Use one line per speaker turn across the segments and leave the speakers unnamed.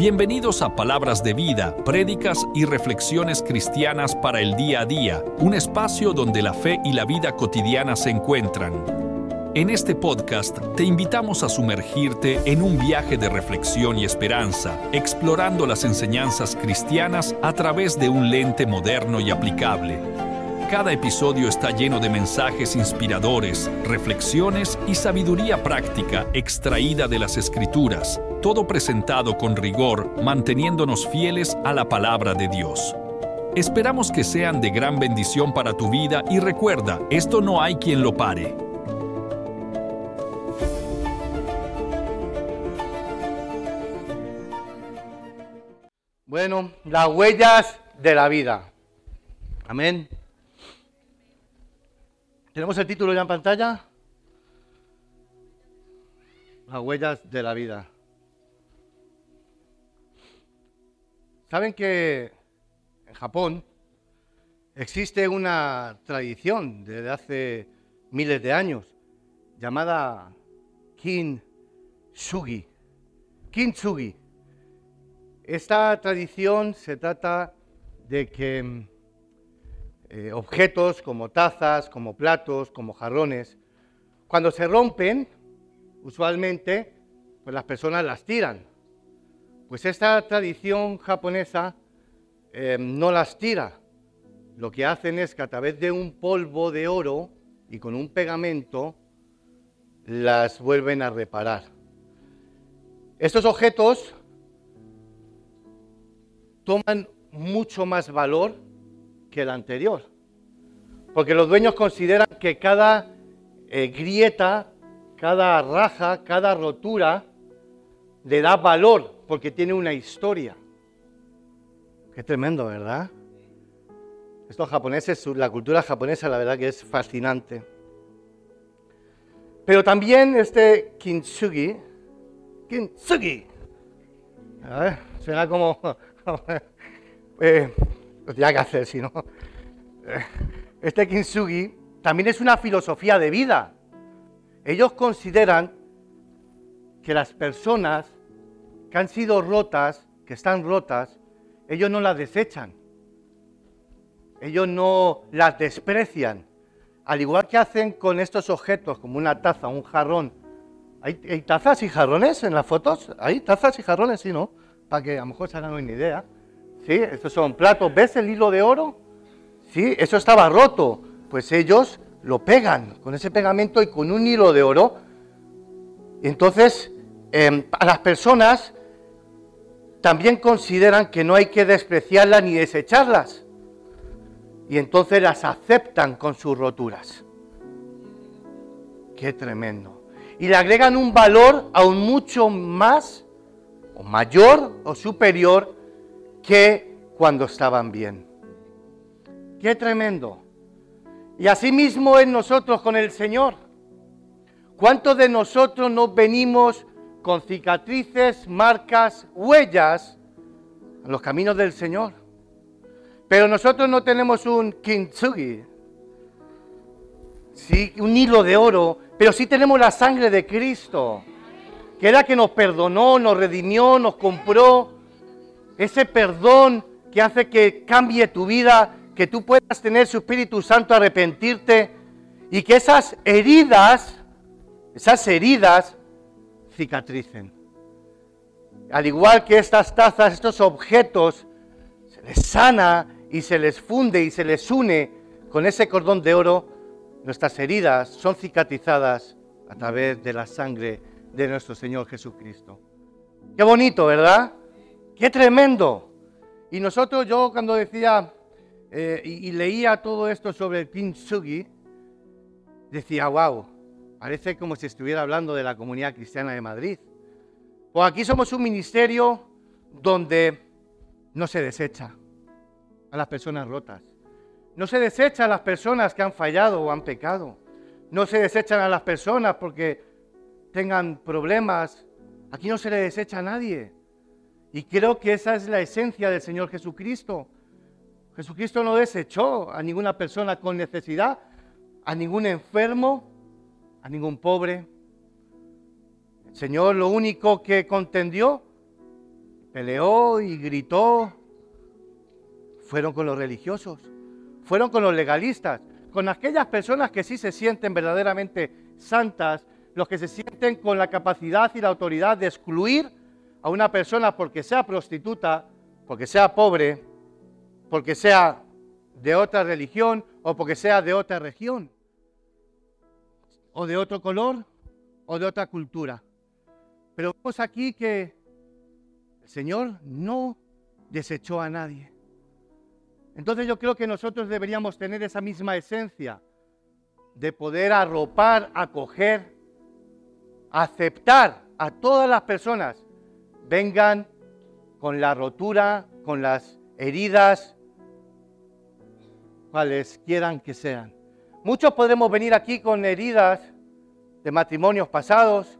Bienvenidos a Palabras de Vida, prédicas y reflexiones cristianas para el día a día, un espacio donde la fe y la vida cotidiana se encuentran. En este podcast te invitamos a sumergirte en un viaje de reflexión y esperanza, explorando las enseñanzas cristianas a través de un lente moderno y aplicable. Cada episodio está lleno de mensajes inspiradores, reflexiones y sabiduría práctica extraída de las escrituras, todo presentado con rigor, manteniéndonos fieles a la palabra de Dios. Esperamos que sean de gran bendición para tu vida y recuerda, esto no hay quien lo pare.
Bueno, las huellas de la vida. Amén. ¿Tenemos el título ya en pantalla? Las huellas de la vida. Saben que en Japón existe una tradición desde hace miles de años llamada Kintsugi. Kintsugi. Esta tradición se trata de que eh, objetos como tazas, como platos, como jarrones, cuando se rompen, usualmente, pues las personas las tiran. Pues esta tradición japonesa eh, no las tira. Lo que hacen es que a través de un polvo de oro y con un pegamento las vuelven a reparar. Estos objetos toman mucho más valor que el anterior. Porque los dueños consideran que cada eh, grieta, cada raja, cada rotura le da valor porque tiene una historia. Qué tremendo, ¿verdad? Estos japoneses, la cultura japonesa, la verdad que es fascinante. Pero también este kintsugi, kintsugi, a ver, suena como, eh, lo tenía que hacer, si no. Este kintsugi también es una filosofía de vida. Ellos consideran que las personas que han sido rotas, que están rotas, ellos no las desechan. Ellos no las desprecian. Al igual que hacen con estos objetos, como una taza, un jarrón. ¿Hay, tazas y jarrones en las fotos? ¿Hay tazas y jarrones? Sí, ¿no? Para que a lo mejor se hagan una idea. ¿Sí? Estos son platos. ¿Ves el hilo de oro? Sí, eso estaba roto. Pues ellos lo pegan con ese pegamento y con un hilo de oro. Entonces, em, a las personas también consideran que no hay que despreciarlas ni desecharlas. Y entonces las aceptan con sus roturas. Qué tremendo. Y le agregan un valor aún mucho más, o mayor, o superior, que cuando estaban bien. Qué tremendo. Y así mismo es nosotros con el Señor. ¿Cuántos de nosotros nos venimos con cicatrices, marcas, huellas en los caminos del Señor. Pero nosotros no tenemos un kintsugi, sí, un hilo de oro, pero sí tenemos la sangre de Cristo, que era que nos perdonó, nos redimió, nos compró. Ese perdón que hace que cambie tu vida, que tú puedas tener su Espíritu Santo, arrepentirte y que esas heridas, esas heridas, cicatricen. Al igual que estas tazas, estos objetos, se les sana y se les funde y se les une con ese cordón de oro, nuestras heridas son cicatrizadas a través de la sangre de nuestro Señor Jesucristo. Qué bonito, ¿verdad? Qué tremendo. Y nosotros, yo cuando decía eh, y, leía todo esto sobre el decía, wow, Parece como si estuviera hablando de la comunidad cristiana de Madrid. Pues aquí somos un ministerio donde no se desecha a las personas rotas. No se desecha a las personas que han fallado o han pecado. No se desechan a las personas porque tengan problemas. Aquí no se le desecha a nadie. Y creo que esa es la esencia del Señor Jesucristo. Jesucristo no desechó a ninguna persona con necesidad, a ningún enfermo, a ningún pobre. El Señor lo único que contendió peleó y gritó, fueron con los religiosos, fueron con los legalistas, con aquellas personas que sí se sienten verdaderamente santas, los que se sienten con la capacidad y la autoridad de excluir a una persona porque sea prostituta, porque sea pobre, porque sea de otra religión o porque sea de otra región, o de otro color o de otra cultura. Pero vemos aquí que el Señor no desechó a nadie. Entonces yo creo que nosotros deberíamos tener esa misma esencia de poder arropar, acoger, aceptar a todas las personas, vengan con la rotura, con las heridas, cuales quieran que sean. Muchos podremos venir aquí con heridas de matrimonios pasados.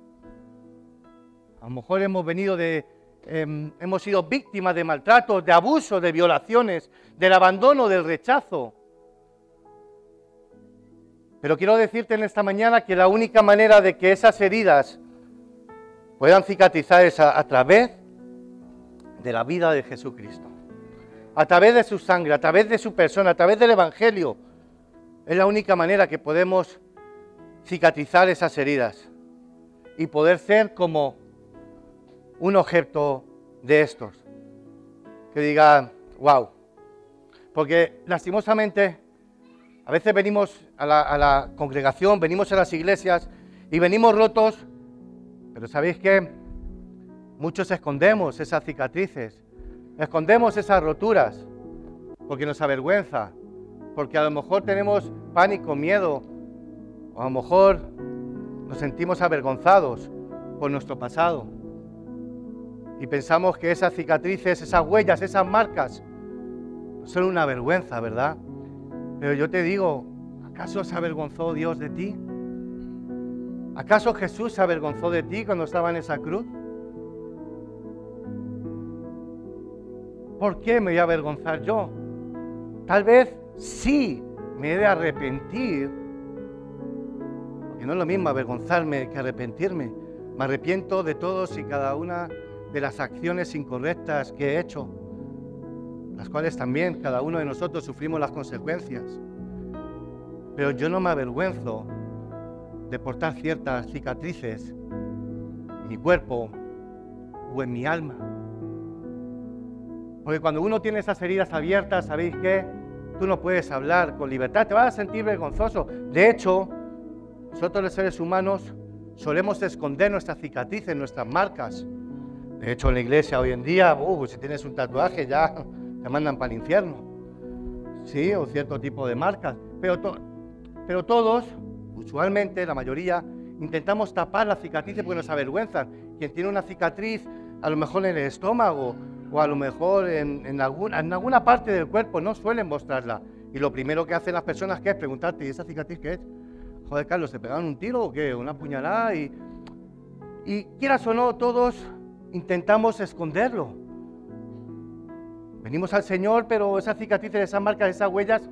A lo mejor hemos venido de, em, hemos sido víctimas de maltratos, de abusos, de violaciones, del abandono, del rechazo. Pero quiero decirte en esta mañana que la única manera de que esas heridas puedan cicatrizar es a través de la vida de Jesucristo a través de su sangre, a través de su persona, a través del Evangelio. Es la única manera que podemos cicatrizar esas heridas y poder ser como un objeto de estos. Que diga, wow. Porque lastimosamente a veces venimos a la, a la, congregación, venimos a las iglesias y venimos rotos, pero ¿sabéis qué? Muchos escondemos esas cicatrices Escondemos esas roturas porque nos avergüenza, porque a lo mejor tenemos pánico, miedo, o a lo mejor nos sentimos avergonzados por nuestro pasado. Y pensamos que esas cicatrices, esas huellas, esas marcas son una vergüenza, ¿verdad? Pero yo te digo, ¿acaso se avergonzó Dios de ti? ¿Acaso Jesús se avergonzó de ti cuando estaba en esa cruz? ¿por qué me voy a avergonzar yo? Tal vez sí me he de arrepentir, porque no es lo mismo avergonzarme que arrepentirme. Me arrepiento de todos y cada una de las acciones incorrectas que he hecho, las cuales también cada uno de nosotros sufrimos las consecuencias. Pero yo no me avergüenzo de portar ciertas cicatrices en mi cuerpo o en mi alma. Porque cuando uno tiene esas heridas abiertas, ¿sabéis qué? Tú no puedes hablar con libertad, te vas a sentir vergonzoso. De hecho, nosotros los seres humanos solemos esconder nuestras cicatrices, nuestras marcas. De hecho, en la iglesia hoy en día, uh, si tienes un tatuaje ya te mandan para el infierno. Sí, o cierto tipo de marcas. Pero, pero todos, usualmente, la mayoría, intentamos tapar las cicatrices porque nos avergüenzan. Quien tiene una cicatriz, a lo mejor en el estómago o a lo mejor en, alguna, en alguna parte del cuerpo, no suelen mostrarla. Y lo primero que hacen las personas que es preguntarte, ¿y esa cicatriz qué es? Joder, Carlos, ¿te pegaron un tiro o qué? ¿Una puñalada? Y, y quieras o no, todos intentamos esconderlo. Venimos al Señor, pero esas cicatrices, esas marcas, esas huellas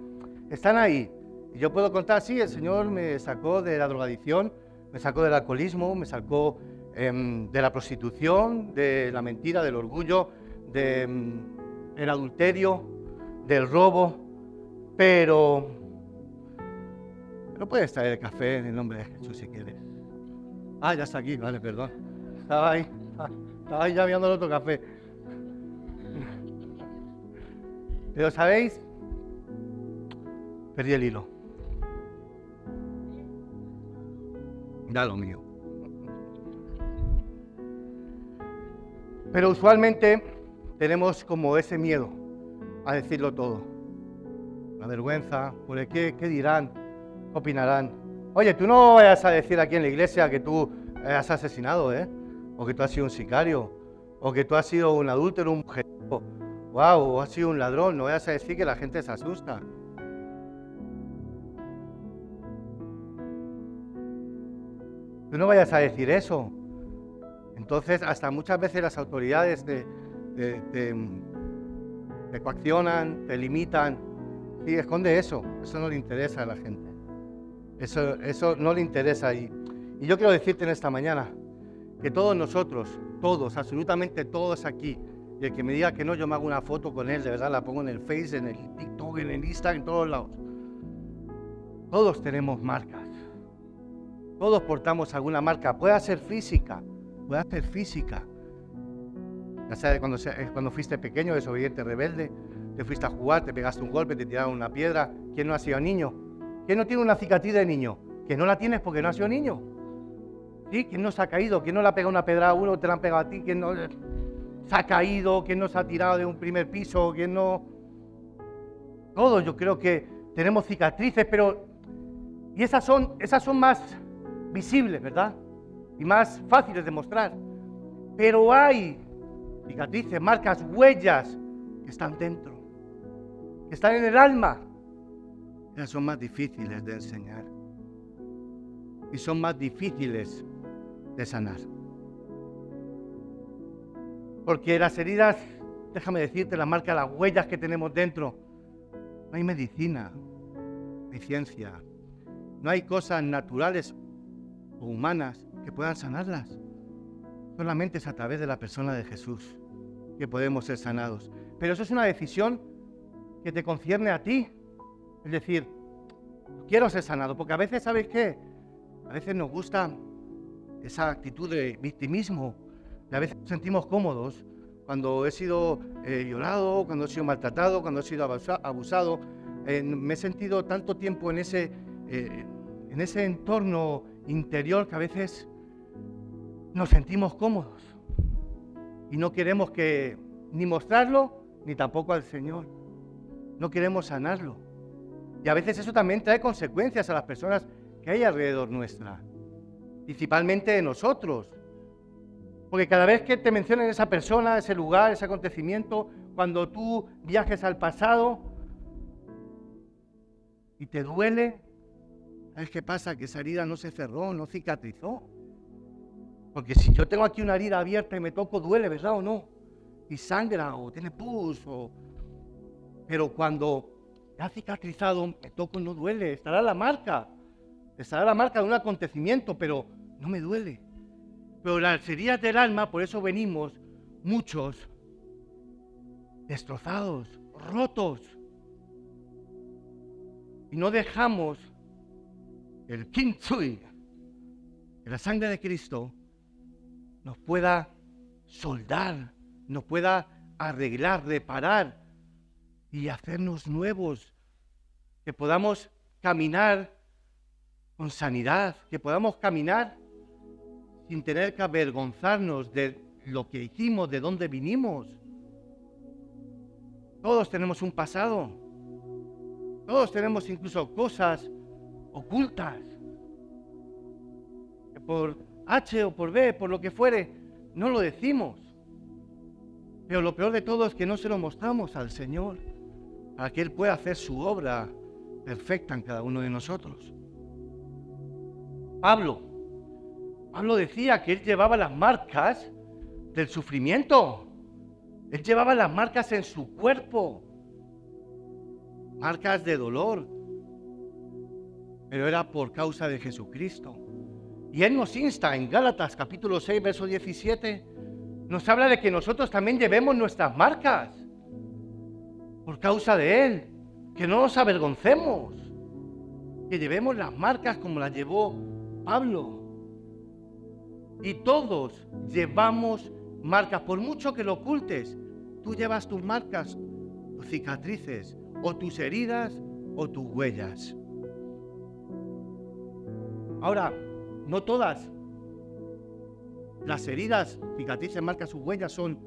están ahí. Y yo puedo contar, sí, el Señor me sacó de la drogadicción, me sacó del alcoholismo, me sacó em, de la prostitución, de la mentira, del orgullo, del mm, adulterio, del robo, pero, pero puedes traer el café en el nombre de Jesús si quieres. Ah, ya está aquí, vale, perdón. Estaba ahí, estaba ahí ya viendo el otro café. Pero sabéis, perdí el hilo. Da lo mío. Pero usualmente tenemos como ese miedo a decirlo todo. La vergüenza, por el qué, qué dirán, qué opinarán. Oye, tú no vayas a decir aquí en la iglesia que tú has asesinado, ¿eh? O que tú has sido un sicario, o que tú has sido un adúltero, un mujer, wow, o has sido un ladrón. No vayas a decir que la gente se asusta. Tú no vayas a decir eso. Entonces, hasta muchas veces las autoridades de, te, coaccionan, te limitan. Sí, esconde eso, eso no le interesa a la gente. Eso, eso no le interesa. Y, y yo quiero decirte en esta mañana que todos nosotros, todos, absolutamente todos aquí, Y el que me diga que no, yo me hago una foto con él, de verdad, la pongo en el Face, en el TikTok, en el Instagram, en todos lados. Todos tenemos marcas. Todos portamos alguna marca. Puede ser física, puede ser física. Ya sabes, cuando, cuando fuiste pequeño, desobediente, rebelde, te fuiste a jugar, te pegaste un golpe, te tiraron una piedra. ¿Quién no ha sido niño? ¿Quién no tiene una cicatriz de niño? Que no la tienes porque no ha sido niño. ¿Sí? ¿Quién no se ha caído? ¿Quién no le ha pegado una pedra a uno? ¿Te la han pegado a ti? ¿Quién no se ha caído? ¿Quién no se ha tirado de un primer piso? ¿Quién no...? Todos yo creo que tenemos cicatrices, pero... Y esas son, esas son más visibles, ¿verdad? Y más fáciles de mostrar. Pero hay cicatrices, marcas, huellas que están dentro, que están en el alma. Esas son más difíciles de enseñar. Y son más difíciles de sanar. Porque las heridas, déjame decirte, las marcas, las huellas que tenemos dentro, no hay medicina, no hay ciencia, no hay cosas naturales o humanas que puedan sanarlas. Solamente es a través de la persona de Jesús que podemos ser sanados. Pero eso es una decisión que te concierne a ti. Es decir, quiero ser sanado, porque a veces, ¿sabes qué? A veces nos gusta esa actitud de victimismo. A veces nos sentimos cómodos cuando he sido eh, violado, cuando he sido maltratado, cuando he sido abusado. me he sentido tanto tiempo en ese, eh, en ese entorno interior que a veces nos sentimos cómodos y no queremos que ni mostrarlo ni tampoco al Señor. No queremos sanarlo. Y a veces eso también trae consecuencias a las personas que hay alrededor nuestra, principalmente de nosotros. Porque cada vez que te mencionan esa persona, ese lugar, ese acontecimiento, cuando tú viajes al pasado y te duele, ¿sabes qué pasa? Que esa herida no se cerró, no cicatrizó. Porque si yo tengo aquí una herida abierta y me toco, duele, ¿verdad o no? Y sangra o tiene pus. Pero cuando ha cicatrizado, me toco, no duele. Estará la marca. Estará la marca de un acontecimiento, pero no me duele. Pero las heridas del alma, por eso venimos muchos destrozados, rotos. Y no dejamos el Tsui, la sangre de Cristo, nos pueda soldar, nos pueda arreglar, reparar y hacernos nuevos, que podamos caminar con sanidad, que podamos caminar sin tener que avergonzarnos de lo que hicimos, de dónde vinimos. Todos tenemos un pasado, todos tenemos incluso cosas ocultas que por H o por B, por lo que fuere, no lo decimos. Pero lo peor de todo es que no se lo mostramos al Señor para que Él pueda hacer su obra perfecta en cada uno de nosotros. Pablo, Pablo decía que él llevaba las marcas del sufrimiento. Él llevaba las marcas en su cuerpo, marcas de dolor, pero era por causa de Jesucristo. Y Él nos insta en Gálatas capítulo 6, verso 17, nos habla de que nosotros también llevemos nuestras marcas por causa de Él, que no nos avergoncemos, que llevemos las marcas como las llevó Pablo. Y todos llevamos marcas, por mucho que lo ocultes, tú llevas tus marcas, tus cicatrices, o tus heridas, o tus huellas. Ahora, no todas. Las heridas, cicatrices, marcas, sus huellas son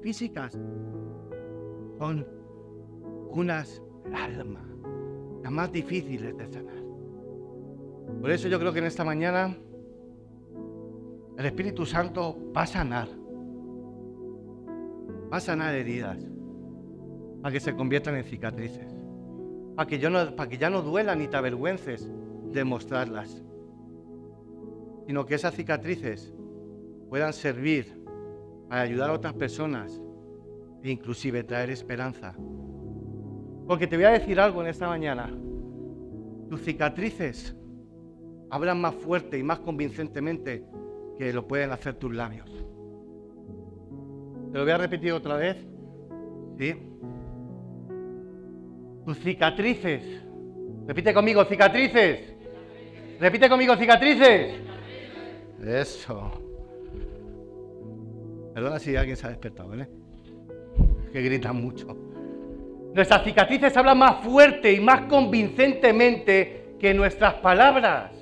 físicas, son unas alma, las más difíciles de sanar. Por eso yo creo que en esta mañana el Espíritu Santo va a sanar, va a sanar heridas para que se conviertan en cicatrices, para que, para que ya no duelan ni te avergüences de mostrarlas sino que esas cicatrices puedan servir para ayudar a otras personas e inclusive traer esperanza. Porque te voy a decir algo en esta mañana. Tus cicatrices hablan más fuerte y más convincentemente que lo pueden hacer tus labios. Te lo voy a repetir otra vez. ¿Sí? Tus cicatrices. Repite conmigo, cicatrices. Repite conmigo, cicatrices. Eso. Perdona si alguien se ha despertado, ¿vale? Que gritan mucho. Nuestras cicatrices hablan más fuerte y más convincentemente que nuestras palabras.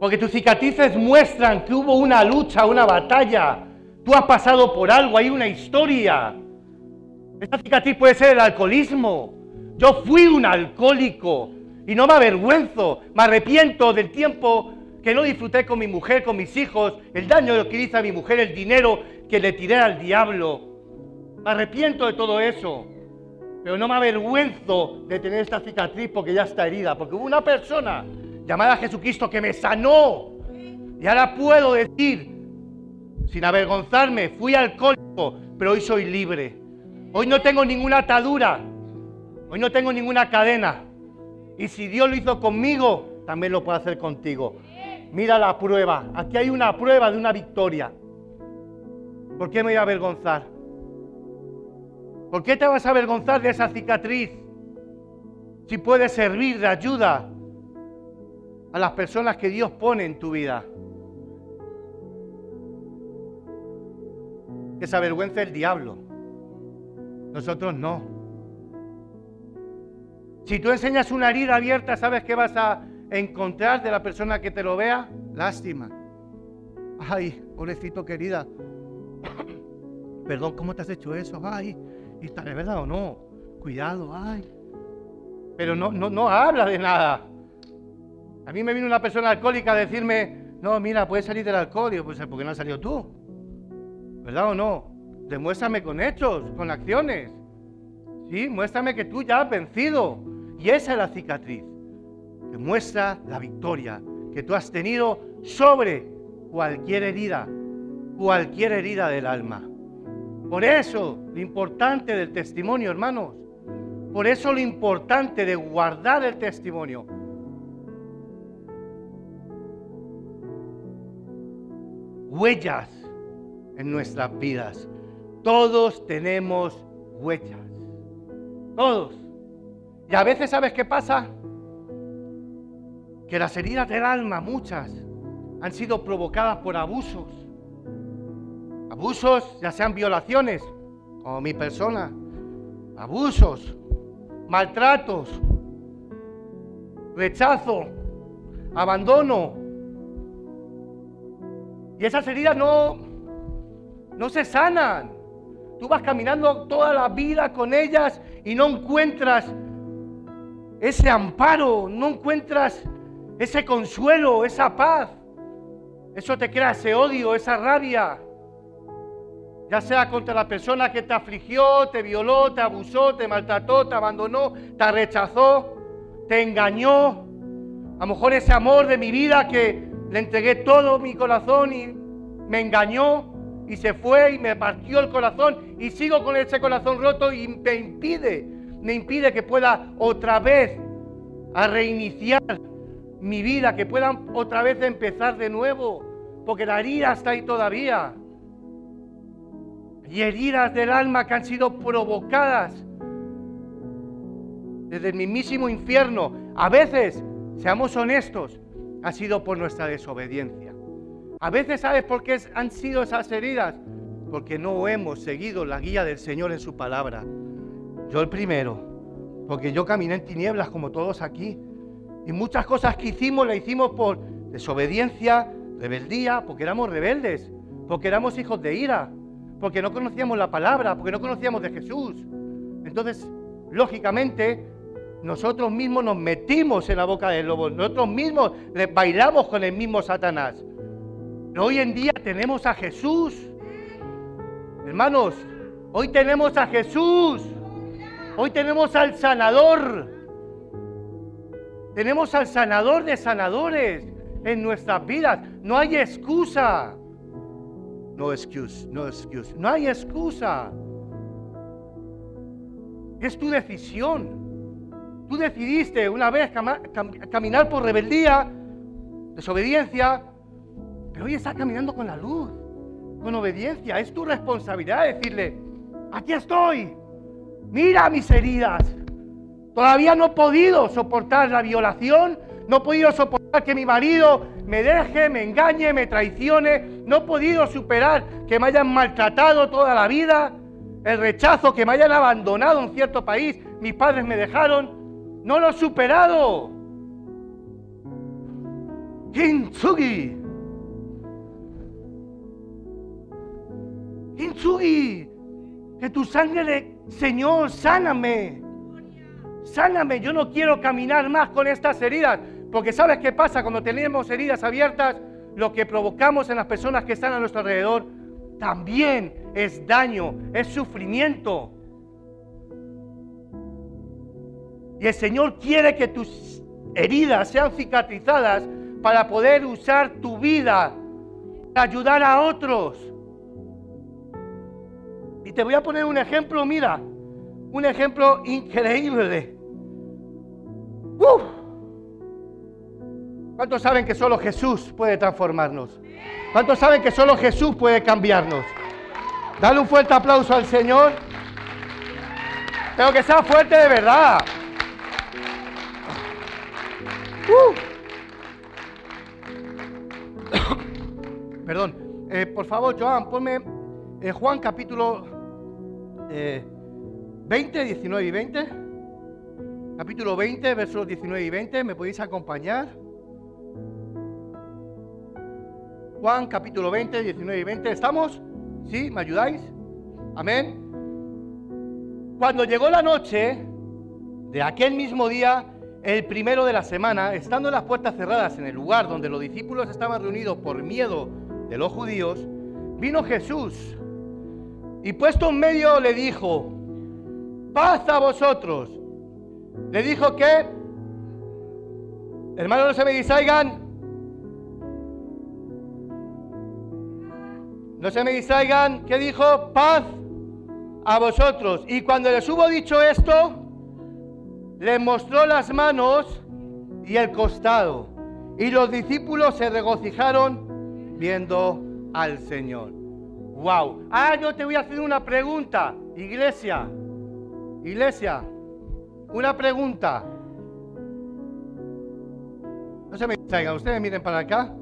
Porque tus cicatrices muestran que hubo una lucha, una batalla. Tú has pasado por algo, hay una historia. Esta cicatriz puede ser el alcoholismo. Yo fui un alcohólico y no me avergüenzo, me arrepiento del tiempo que no disfruté con mi mujer, con mis hijos, el daño que hice a mi mujer, el dinero que le tiré al diablo. Me arrepiento de todo eso, pero no me avergüenzo de tener esta cicatriz porque ya está herida, porque hubo una persona llamada Jesucristo que me sanó. Y ahora puedo decir, sin avergonzarme, fui alcohólico, pero hoy soy libre. Hoy no tengo ninguna atadura, hoy no tengo ninguna cadena. Y si Dios lo hizo conmigo, también lo puede hacer contigo. Mira la prueba. Aquí hay una prueba de una victoria. ¿Por qué me voy a avergonzar? ¿Por qué te vas a avergonzar de esa cicatriz? Si puedes servir de ayuda a las personas que Dios pone en tu vida. Que se avergüence el diablo. Nosotros no. Si tú enseñas una herida abierta, ¿sabes qué vas a encontrar de la persona que te lo vea? Lástima. Ay, pobrecito querida. Perdón, ¿cómo te has hecho eso? Ay, ¿y de verdad o no? Cuidado, ay. Pero no, no, no habla de nada. A mí me vino una persona alcohólica a decirme, no, mira, puedes salir del alcohol. Y pues, ¿por qué no has salido tú? ¿Verdad o no? Demuéstrame con hechos, con acciones. Sí, muéstrame que tú ya has vencido. Y esa es la cicatriz, que muestra la victoria que tú has tenido sobre cualquier herida, cualquier herida del alma. Por eso lo importante del testimonio, hermanos. Por eso lo importante de guardar el testimonio. Huellas en nuestras vidas. Todos tenemos huellas. Todos. Y a veces, ¿sabes qué pasa? Que las heridas del alma, muchas, han sido provocadas por abusos. Abusos, ya sean violaciones, como mi persona. Abusos, maltratos, rechazo, abandono. Y esas heridas no, no se sanan. Tú vas caminando toda la vida con ellas y no encuentras ese amparo, no encuentras ese consuelo, esa paz. Eso te crea ese odio, esa rabia. Ya sea contra la persona que te afligió, te violó, te abusó, te maltrató, te abandonó, te rechazó, te engañó. A lo mejor ese amor de mi vida que le entregué todo mi corazón y me engañó y se fue y me partió el corazón y sigo con ese corazón roto y me impide, me impide que pueda otra vez a reiniciar mi vida, que pueda otra vez empezar de nuevo, porque la herida está ahí todavía. Y heridas del alma que han sido provocadas desde el mismísimo infierno. A veces, seamos honestos, ha sido por nuestra desobediencia. A veces, ¿sabes por qué han sido esas heridas? Porque no hemos seguido la guía del Señor en su palabra. Yo el primero, porque yo caminé en tinieblas como todos aquí. Y muchas cosas que hicimos las hicimos por desobediencia, rebeldía, porque éramos rebeldes, porque éramos hijos de ira, porque no conocíamos la palabra, porque no conocíamos de Jesús. Entonces, lógicamente, nosotros mismos nos metimos en la boca del lobo, nosotros mismos le bailamos con el mismo Satanás hoy en día tenemos a Jesús. Hermanos, hoy tenemos a Jesús. Hoy tenemos al sanador. Tenemos al sanador de sanadores en nuestras vidas. No hay excusa. No excuse, no excuse. No hay excusa. Es tu decisión. Tú decidiste una vez caminar por rebeldía, desobediencia, pero hoy está caminando con la luz. con obediencia. Es tu responsabilidad decirle, aquí estoy, mira mis heridas. Todavía no he podido soportar la violación, no he podido soportar que mi marido me deje, me engañe, me traicione, no he podido superar que me hayan maltratado toda la vida, el rechazo, que me hayan abandonado en cierto país, mis padres me dejaron, no lo he superado. Kintsugi. Kintsugi. Que tu sangre Señor, sáname. Sáname. Yo no quiero caminar más con estas heridas. Porque ¿sabes qué pasa? Cuando tenemos heridas abiertas, lo que provocamos en las personas que están a nuestro alrededor también es daño, es sufrimiento. Y el Señor quiere que tus heridas sean cicatrizadas para poder usar tu vida para ayudar a otros. Y te voy a poner un ejemplo, mira, un ejemplo increíble. ¿Cuántos saben que solo Jesús puede transformarnos? ¿Cuántos saben que solo Jesús puede cambiarnos? Dale un fuerte aplauso al Señor. Pero que sea fuerte de verdad. Perdón. Eh, por favor, Joan, ponme eh, Juan capítulo 20, eh, 19 y 20. Capítulo 20, versos 19 y 20. ¿Me podéis acompañar? Juan capítulo 20, 19 y 20. ¿Estamos? ¿Sí? ¿Me ayudáis? Amén. Cuando llegó la noche de aquel mismo día, el primero de la semana, estando las puertas cerradas en el lugar donde los discípulos estaban reunidos por miedo de los judíos, vino Jesús y puesto en medio le dijo, paz a vosotros. Le dijo que, hermanos, no se me distraigan, no se me distraigan, ¿qué dijo? Paz a vosotros. Y cuando les hubo dicho esto, le mostró las manos y el costado. Y los discípulos se regocijaron viendo al Señor. Wow. Ah, yo te voy a hacer una pregunta, iglesia. Iglesia, una pregunta. No se me distraigan, ustedes miren para acá.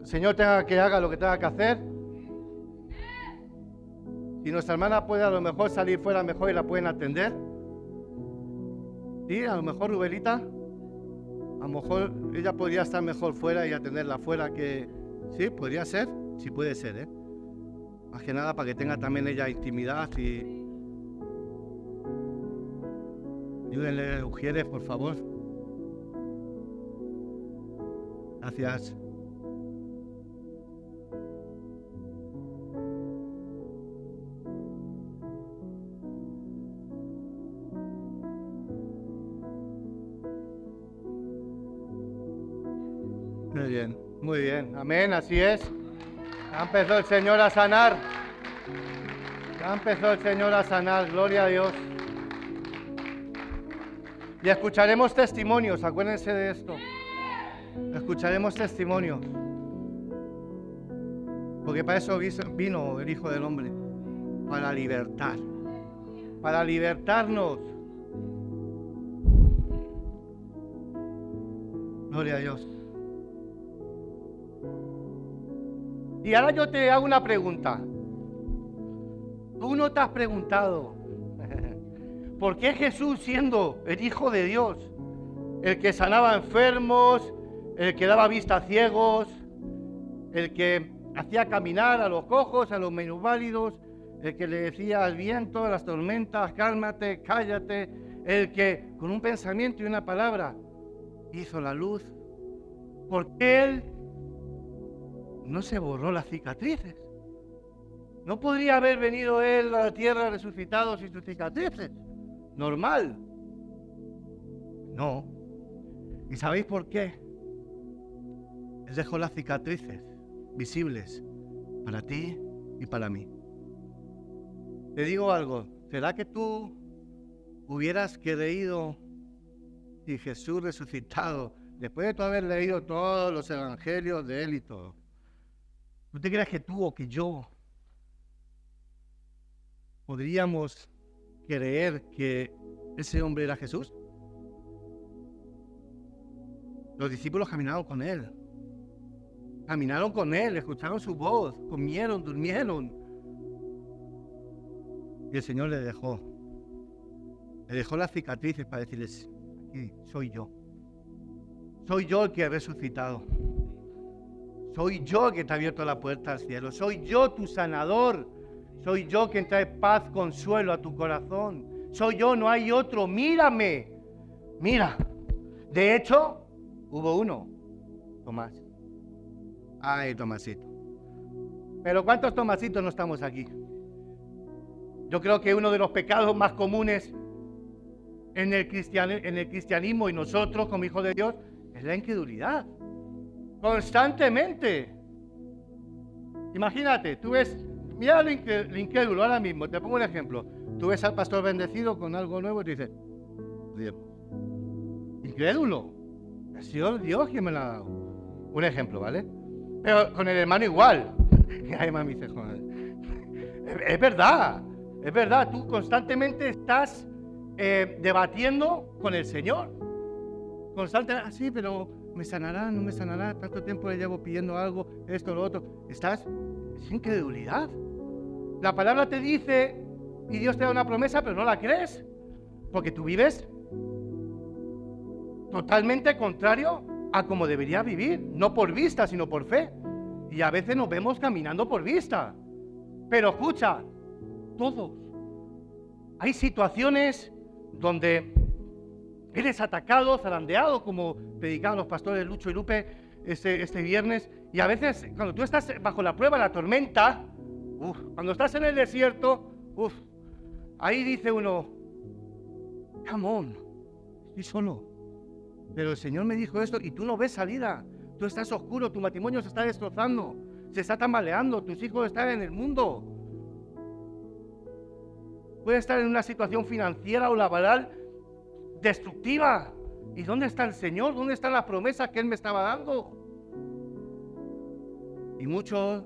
El Señor tenga que haga lo que tenga que hacer. Si nuestra hermana puede a lo mejor salir fuera mejor y la pueden atender. Sí, a lo mejor Rubelita, a lo mejor ella podría estar mejor fuera y atenderla fuera que... Sí, podría ser, sí puede ser, ¿eh? Más que nada para que tenga también ella intimidad y... Ayúdenle, Ujieres, por favor. Gracias. Muy bien, muy bien. Amén, así es. Ya empezó el Señor a sanar. Ya empezó el Señor a sanar, gloria a Dios. Y escucharemos testimonios, acuérdense de esto. Escucharemos testimonios. Porque para eso vino el Hijo del Hombre, para libertar, para libertarnos. Gloria a Dios. Y ahora yo te hago una pregunta. Tú no te has preguntado, ¿por qué Jesús siendo el Hijo de Dios, el que sanaba enfermos, el que daba vista a ciegos, el que hacía caminar a los cojos, a los válidos, el que le decía al viento, a las tormentas, cálmate, cállate, el que con un pensamiento y una palabra hizo la luz, porque Él no se borró las cicatrices. No podría haber venido él a la tierra resucitado sin sus cicatrices. Normal. No. ¿Y sabéis por qué? Él dejó las cicatrices visibles para ti y para mí. Te digo algo, ¿será que tú hubieras creído si Jesús resucitado, después de haber leído todos los evangelios de él y todo, ¿No te creas que tú o que yo podríamos creer que ese hombre era Jesús? Los discípulos caminaron con él. Caminaron con él, escucharon su voz, comieron, durmieron. Y el Señor le dejó. Le dejó las cicatrices para decirles, aquí soy yo. Soy yo el que he resucitado. Soy yo el que te ha abierto la puerta al cielo. Soy yo tu sanador. Soy yo quien trae paz, consuelo a tu corazón. Soy yo, no hay otro. Mírame. Mira. De hecho, hubo uno. Tomás. Ay, Tomasito. Pero ¿cuántos Tomasitos no estamos aquí? Yo creo que uno de los pecados más comunes en el, en el cristianismo y nosotros como hijos de Dios es la incredulidad. Constantemente. Imagínate, tú ves, mira lo incrédulo ahora mismo, te pongo un ejemplo. Tú ves al pastor bendecido con algo nuevo y te dices, incrédulo. Ha sido Dios quien me lo ha dado. Un ejemplo, ¿vale? Pero con el hermano igual. Ay, mami, dice, Es verdad, es verdad, tú constantemente estás eh, debatiendo con el Señor. Constantemente, ah, sí, pero me sanará, no me sanará, tanto tiempo le llevo pidiendo algo, esto, lo otro. Estás sin incredulidad. La palabra te dice y Dios te da una promesa, pero no la crees. Porque tú vives totalmente contrario a como debería vivir, no por vista, sino por fe. Y a veces nos vemos caminando por vista. Pero escucha, todos. Hay situaciones donde eres atacado, zarandeado, como predicaban los pastores Lucho y Lupe este, este viernes. Y a veces, cuando tú estás bajo la prueba, la tormenta, cuando estás en el desierto, ahí dice uno, come on, estoy solo. Pero el Señor me dijo esto y tú no ves salida. Tú estás oscuro, tu matrimonio se está destrozando, se está tambaleando, tus hijos están en el mundo. Puedes estar en una situación financiera o laboral destructiva. ¿Y dónde está el Señor? ¿Dónde está la promesa que Él me estaba dando? Y muchos,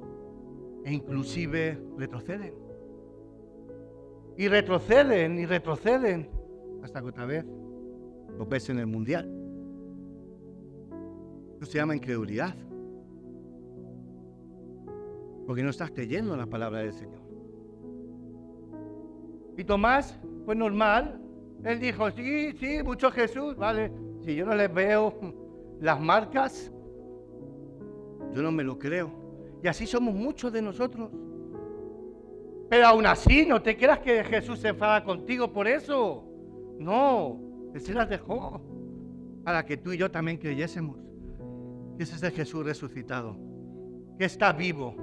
e inclusive, retroceden. Y retroceden y retroceden hasta que otra vez lo ves en el mundial. Eso se llama incredulidad. Porque no estás creyendo en la palabra del Señor. Y Tomás, pues normal, él dijo, sí, sí, mucho Jesús, vale. Si yo no les veo las marcas, yo no me lo creo. Y así somos muchos de nosotros. Pero aún así, no te creas que Jesús se enfada contigo por eso. No, Él se las dejó para que tú y yo también creyésemos ese es el Jesús resucitado, que está vivo,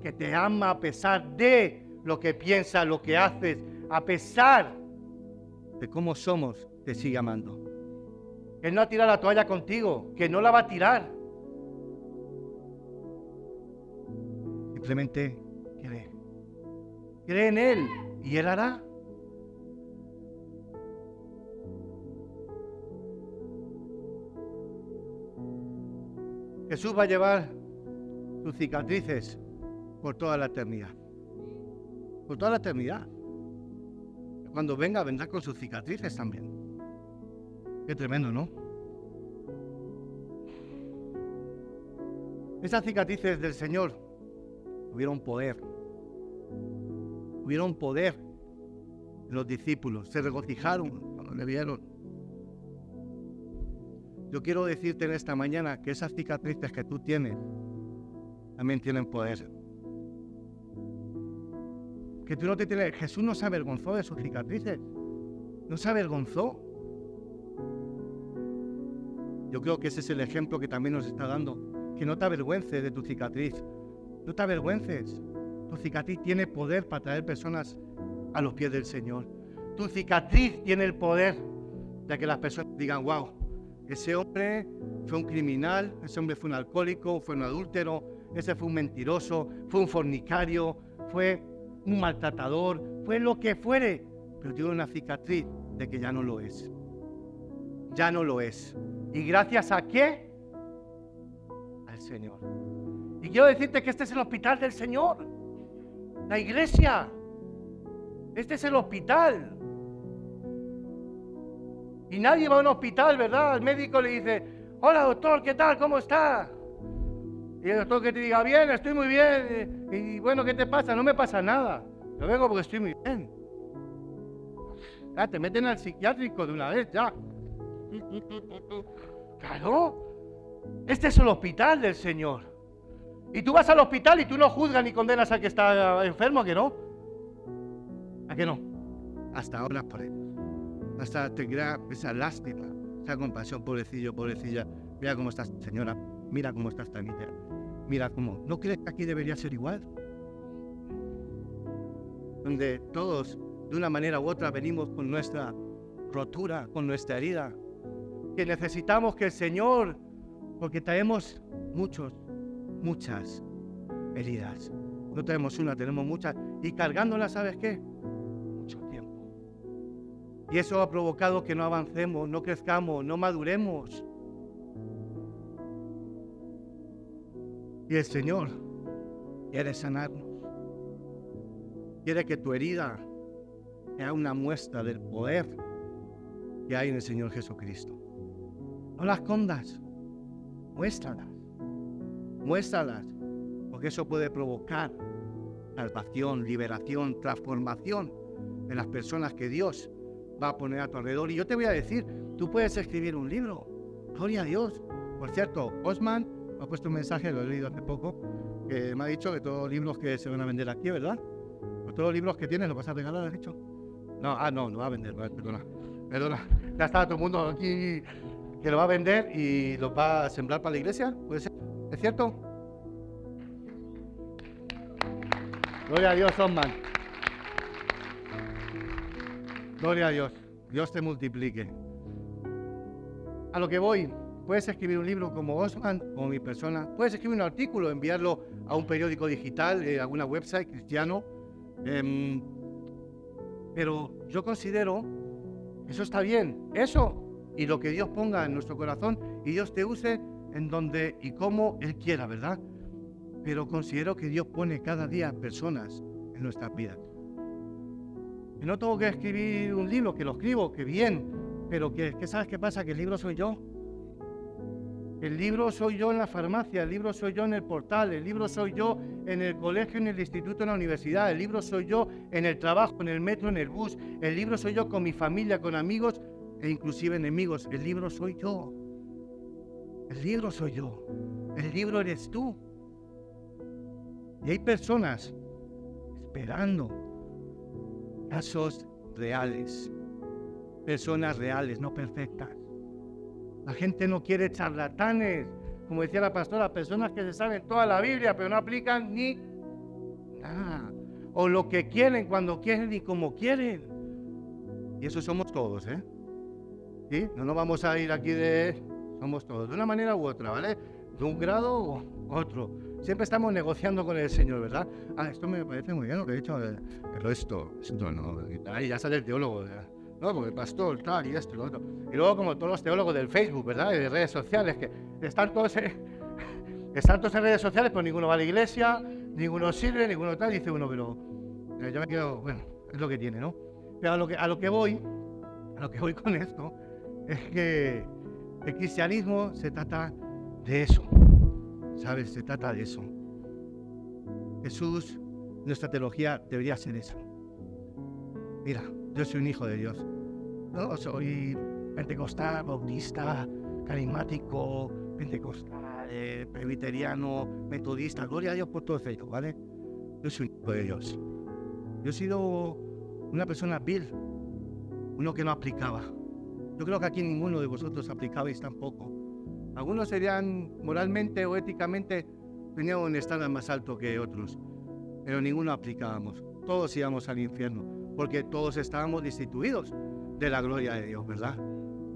que te ama a pesar de lo que piensas, lo que haces, a pesar de cómo somos, te sigue amando. Él no ha tirado la toalla contigo, que no la va a tirar. Simplemente cree. Cree en Él y Él hará. Jesús va a llevar sus cicatrices por toda la eternidad. Por toda la eternidad. Cuando venga, vendrá con sus cicatrices también. Qué tremendo, ¿no? Esas cicatrices del Señor tuvieron poder. Tuvieron poder los discípulos. Se regocijaron cuando le vieron. Yo quiero decirte en esta mañana que esas cicatrices que tú tienes también tienen poder que tú no te tienes... Jesús no se avergonzó de sus cicatrices. No se avergonzó. Yo creo que ese es el ejemplo que también nos está dando. Que no te avergüences de tu cicatriz. No te avergüences. Tu cicatriz tiene poder para traer personas a los pies del Señor. Tu cicatriz tiene el poder de que las personas digan, wow, ese hombre fue un criminal, ese hombre fue un alcohólico, fue un adúltero, ese fue un mentiroso, fue un fornicario, fue un maltratador, fue lo que fuere, pero tiene una cicatriz de que ya no lo es. Ya no lo es. ¿Y gracias a qué? Al Señor. Y quiero decirte que este es el hospital del Señor, la iglesia. Este es el hospital. Y nadie va a un hospital, ¿verdad? El médico le dice, hola doctor, ¿qué tal? ¿Cómo está? Y el doctor que te diga, bien, estoy muy bien. Y, bueno, ¿qué te pasa? No me pasa nada. Yo vengo porque estoy muy bien. Ya, te meten al psiquiátrico de una vez, ya. Claro. Este es el hospital del Señor. Y tú vas al hospital y tú no juzgas ni condenas al que está enfermo, ¿a que no? ¿A que no? Hasta ahora por él. Hasta te crea esa lástima, esa compasión, pobrecillo, pobrecilla. Mira cómo estás, señora. Mira cómo estás, Tanita. Mira cómo. ¿No crees que aquí debería ser igual? Donde todos, de una manera u otra, venimos con nuestra rotura, con nuestra herida. Que necesitamos que el Señor, porque traemos muchos, muchas heridas. No tenemos una, tenemos muchas. Y cargándolas, ¿sabes qué? Mucho tiempo. Y eso ha provocado que no avancemos, no crezcamos, no maduremos. Y el Señor quiere sanarnos. Quiere que tu herida sea una muestra del poder que hay en el Señor Jesucristo. No las escondas, muéstralas, muéstralas, porque eso puede provocar salvación, liberación, transformación de las personas que Dios va a poner a tu alrededor. Y yo te voy a decir, tú puedes escribir un libro, gloria a Dios. Por cierto, Osman ha puesto un mensaje, lo he leído hace poco, que me ha dicho que todos los libros que se van a vender aquí, ¿verdad? Todos los libros que tienes los vas a regalar, has dicho. No, ah, no, no va a vender, perdona, perdona. Ya está todo el mundo aquí que lo va a vender y lo va a sembrar para la iglesia, ¿puede ser? ¿Es cierto? Gloria a Dios, Osman. Gloria a Dios. Dios te multiplique. A lo que voy, Puedes escribir un libro como Osman, como mi persona. Puedes escribir un artículo, enviarlo a un periódico digital, eh, a alguna website cristiano. Em, pero yo considero eso está bien. Eso y lo que Dios ponga en nuestro corazón y Dios te use en donde y como Él quiera, ¿verdad? Pero considero que Dios pone cada día personas en nuestras vidas. Y no tengo que escribir un libro, que lo escribo, que bien, pero que, que ¿sabes qué pasa? Que el libro soy yo. El libro soy yo en la farmacia, el libro soy yo en el portal, el libro soy yo en el colegio, en el instituto, en la universidad, el libro soy yo en el trabajo, en el metro, en el bus, el libro soy yo con mi familia, con amigos e inclusive enemigos. El libro soy yo. El libro soy yo. El libro eres tú. Y hay personas esperando casos reales, personas reales, no perfectas. La gente no quiere charlatanes, como decía la pastora, personas que se saben toda la Biblia, pero no aplican ni nada. O lo que quieren, cuando quieren y como quieren. Y eso somos todos, ¿eh? No nos vamos a ir aquí de... Somos todos, de una manera u otra, ¿vale? De un grado u otro. Siempre estamos negociando con el Señor, ¿verdad? Ah, esto me parece muy bien lo que he dicho, eh, pero esto, esto no. Ya sale el teólogo. ¿no? Porque el pastor, tal, y esto y lo otro. Y luego, como todos los teólogos del Facebook, ¿verdad? Y de redes sociales, que están todos, en, redes sociales, pero ninguno va a la iglesia, ninguno sirve, ninguno tal. dice uno, pero eh, yo me quedo, bueno, es lo que tiene, ¿no? Pero a lo que, a lo que voy, a lo que voy con esto, es que el cristianismo se trata de eso, ¿sabes? Se trata de eso. Jesús, nuestra teología debería ser eso. Mira, yo soy un hijo de Dios. No soy pentecostal, bautista, carismático, pentecostal, eh, presbiteriano, metodista. Gloria a Dios por todo ello, ¿vale? Yo soy un hijo de Dios. Yo he sido una persona vil, uno que no aplicaba. Yo creo que aquí ninguno de vosotros aplicabais tampoco. Algunos serían moralmente o éticamente, tenían un estándar más alto que otros, pero ninguno aplicábamos. Todos íbamos al infierno porque todos estábamos destituidos de la gloria de Dios, ¿verdad?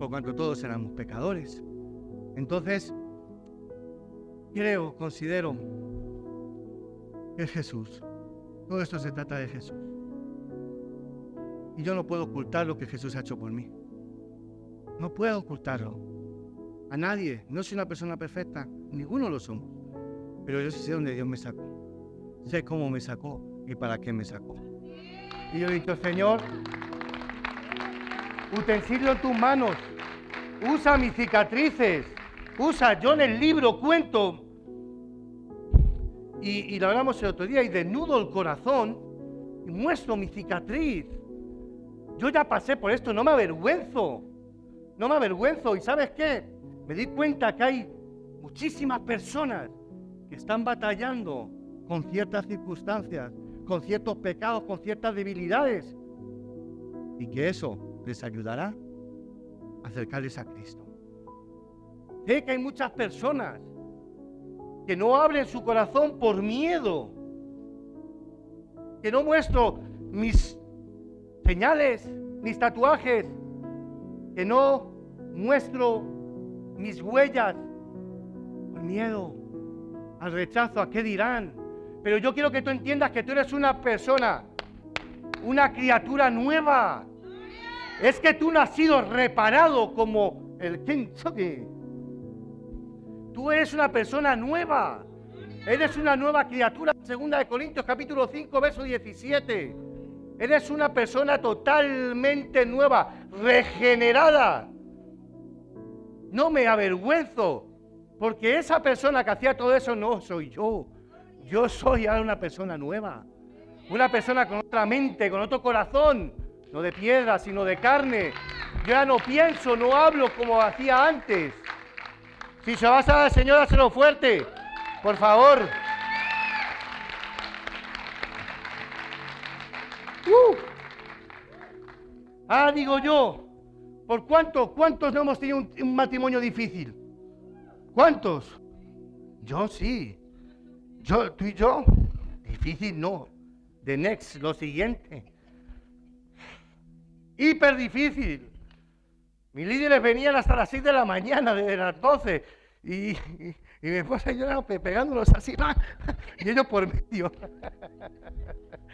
Por cuanto todos éramos pecadores. Entonces, creo, considero que es Jesús. Todo esto se trata de Jesús. Y yo no puedo ocultar lo que Jesús ha hecho por mí. No puedo ocultarlo. A nadie. No soy una persona perfecta. Ninguno lo somos. Pero yo sé dónde Dios me sacó. Sé cómo me sacó y para qué me sacó. Y yo he dicho, Señor, utensilio en tus manos, usa mis cicatrices, usa, yo en el libro cuento, y, y lo hablamos el otro día, y desnudo el corazón, y muestro mi cicatriz. Yo ya pasé por esto, no me avergüenzo, no me avergüenzo, y ¿sabes qué? Me di cuenta que hay muchísimas personas que están batallando con ciertas circunstancias, con ciertos pecados, con ciertas debilidades, y que eso les ayudará a acercarles a Cristo. Sé que hay muchas personas que no abren su corazón por miedo, que no muestro mis señales, mis tatuajes, que no muestro mis huellas por miedo al rechazo, a qué dirán. Pero yo quiero que tú entiendas que tú eres una persona, una criatura nueva. Es que tú no has sido reparado como el Kentucky. Tú eres una persona nueva. Eres una nueva criatura. Segunda de Corintios capítulo 5, verso 17. Eres una persona totalmente nueva, regenerada. No me avergüenzo, porque esa persona que hacía todo eso no soy yo. Yo soy ahora una persona nueva. Una persona con otra mente, con otro corazón. No de piedra, sino de carne. Yo ya no pienso, no hablo como hacía antes. Si se va a dar, Señor, hazlo fuerte. Por favor. Uh. Ah, digo yo, ¿por cuántos, cuántos no hemos tenido un, matrimonio difícil? ¿Cuántos? Yo sí. Yo, tú y yo. Difícil no. The next, lo siguiente. Hiper difícil. Mis líderes venían hasta las 6 de la mañana, desde las 12. Y, y, y mi esposa y pegándolos así. ¡ah! Y ellos por medio.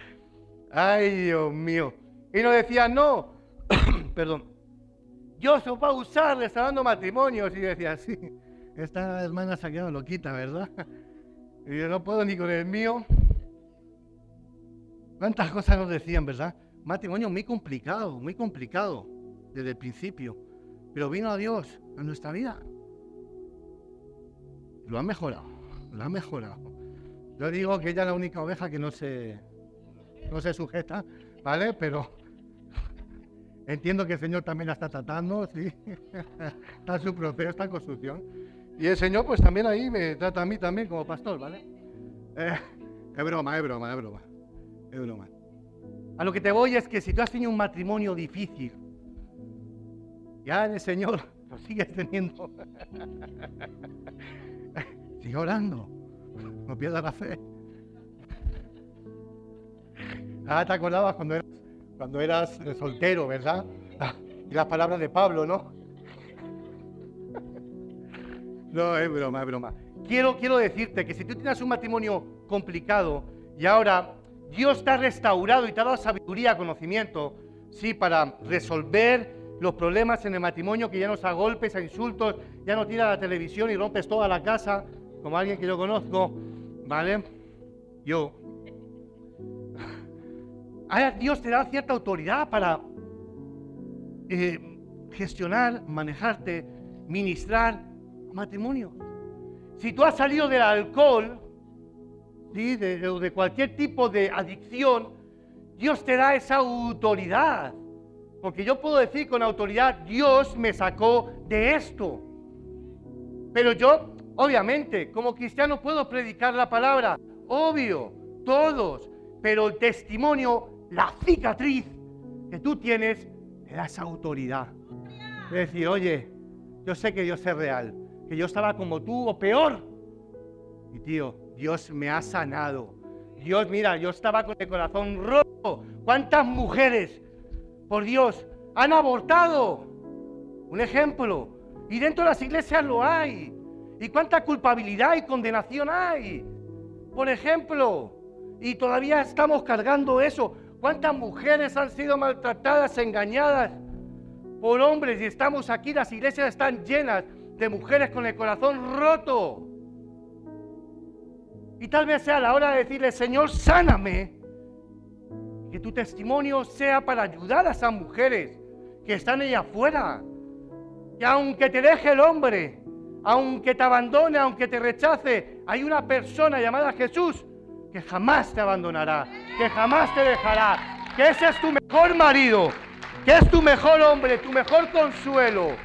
Ay, Dios mío. Y nos decían, no, perdón, Dios os va a usar restaurando matrimonios. Y yo decía, sí, esta hermana se ha quedado loquita, ¿verdad? Y yo no puedo ni con el mío. ¿Cuántas cosas nos decían, verdad? Matrimonio muy complicado, muy complicado desde el principio. Pero vino a Dios a nuestra vida. Lo ha mejorado, lo ha mejorado. Yo digo que ella es la única oveja que no se, no se sujeta, ¿vale? Pero entiendo que el Señor también la está tratando, sí. está en su proceso, está en construcción. Y el Señor pues también ahí me trata a mí también como pastor, ¿vale? Eh, es broma, es broma, es broma. Es broma. A lo que te voy es que si tú has tenido un matrimonio difícil, ya el Señor lo sigues teniendo. Sigue orando. No pierdas la fe. Ah, te acordabas cuando eras, cuando eras soltero, ¿verdad? Y las palabras de Pablo, ¿no? No, es broma, es broma. Quiero, quiero decirte que si tú tienes un matrimonio complicado y ahora Dios te ha restaurado y te ha dado sabiduría, conocimiento, sí, para resolver los problemas en el matrimonio, que ya no es golpes, a insultos, ya no tiras la televisión y rompes toda la casa, como alguien que yo conozco, ¿vale? Yo. Ahora Dios te da cierta autoridad para eh, gestionar, manejarte, ministrar matrimonio. Si tú has salido del alcohol, ¿sí? de, o de cualquier tipo de adicción, Dios te da esa autoridad. Porque yo puedo decir con autoridad, Dios me sacó de esto. Pero yo, obviamente, como cristiano puedo predicar la palabra, obvio, todos, pero el testimonio, la cicatriz que tú tienes, te da esa autoridad. Es decir, oye, yo sé que Dios es real, que yo estaba como tú o peor. Y tío, Dios me ha sanado. Dios, mira, yo estaba con el corazón roto. ¿Cuántas mujeres, por Dios, han abortado? Un ejemplo. Y dentro de las iglesias lo hay. ¿Y cuánta culpabilidad y condenación hay? Por ejemplo. Y todavía estamos cargando eso. ¿Cuántas mujeres han sido maltratadas, engañadas por hombres? Y estamos aquí, las iglesias están llenas de mujeres con el corazón roto. Y tal vez sea la hora de decirle, Señor, sáname. Que tu testimonio sea para ayudar a esas mujeres que están allá afuera. Que aunque te deje el hombre, aunque te abandone, aunque te rechace, hay una persona llamada Jesús que jamás te abandonará, que jamás te dejará, que ese es tu mejor marido, que es tu mejor hombre, tu mejor consuelo.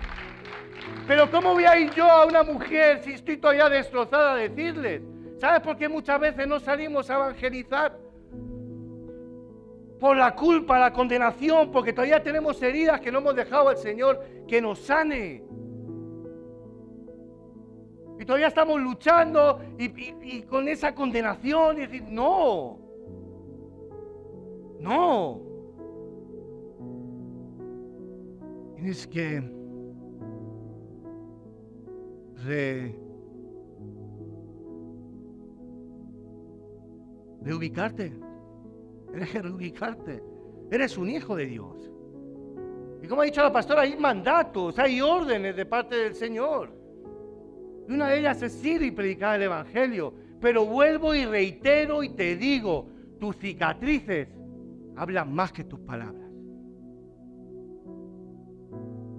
Pero ¿cómo voy a ir yo a una mujer si estoy todavía destrozada a decirles? ¿Sabes por qué muchas veces no salimos a evangelizar? Por la culpa, la condenación, porque todavía tenemos heridas que no hemos dejado al Señor que nos sane. Y todavía estamos luchando y, con esa condenación y decir, no, no. Tienes que re, reubicarte. Tienes que reubicarte. Eres un hijo de Dios. Y como ha dicho la pastora, hay mandatos, hay órdenes de parte del Señor. Y una de ellas es ir y predicar el Evangelio. Pero vuelvo y reitero y te digo, tus cicatrices hablan más que tus palabras.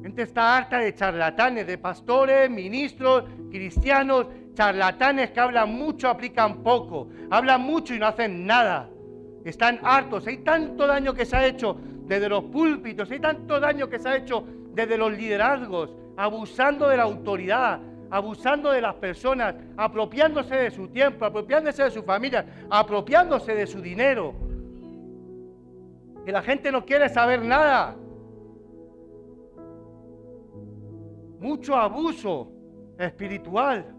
Gente está harta de charlatanes, de pastores, ministros, cristianos, charlatanes que hablan mucho, aplican poco, hablan mucho y no hacen nada. Están hartos, hay tanto daño que se ha hecho desde los púlpitos, hay tanto daño que se ha hecho desde los liderazgos, abusando de la autoridad, abusando de las personas, apropiándose de su tiempo, apropiándose de su familia, apropiándose de su dinero. Que la gente no quiere saber nada. Mucho abuso espiritual.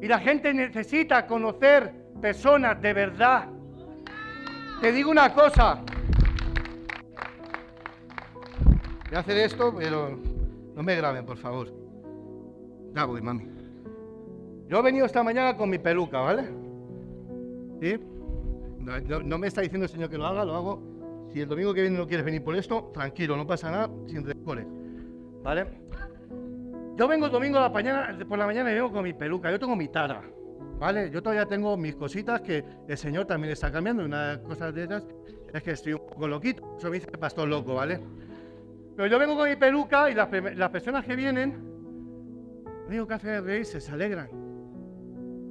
Y la gente necesita conocer personas de verdad. Te digo una cosa. Voy a hacer esto, pero no me graben, por favor. Ya voy, mami. Yo he venido esta mañana con mi peluca, ¿vale? ¿Sí? No, me está diciendo el Señor que lo haga, lo hago. Si el domingo que viene no quieres venir por esto, tranquilo, no pasa nada, sin rencores. ¿Vale? Yo vengo el domingo la mañana, por la mañana y vengo con mi peluca. Yo tengo mi tara, ¿vale? Yo todavía tengo mis cositas que el Señor también está cambiando. Una cosas de ellas es que estoy un poco loquito. Eso me dice el pastor loco, ¿vale? Pero yo vengo con mi peluca y las, las personas que vienen único que hace reírse, se alegran.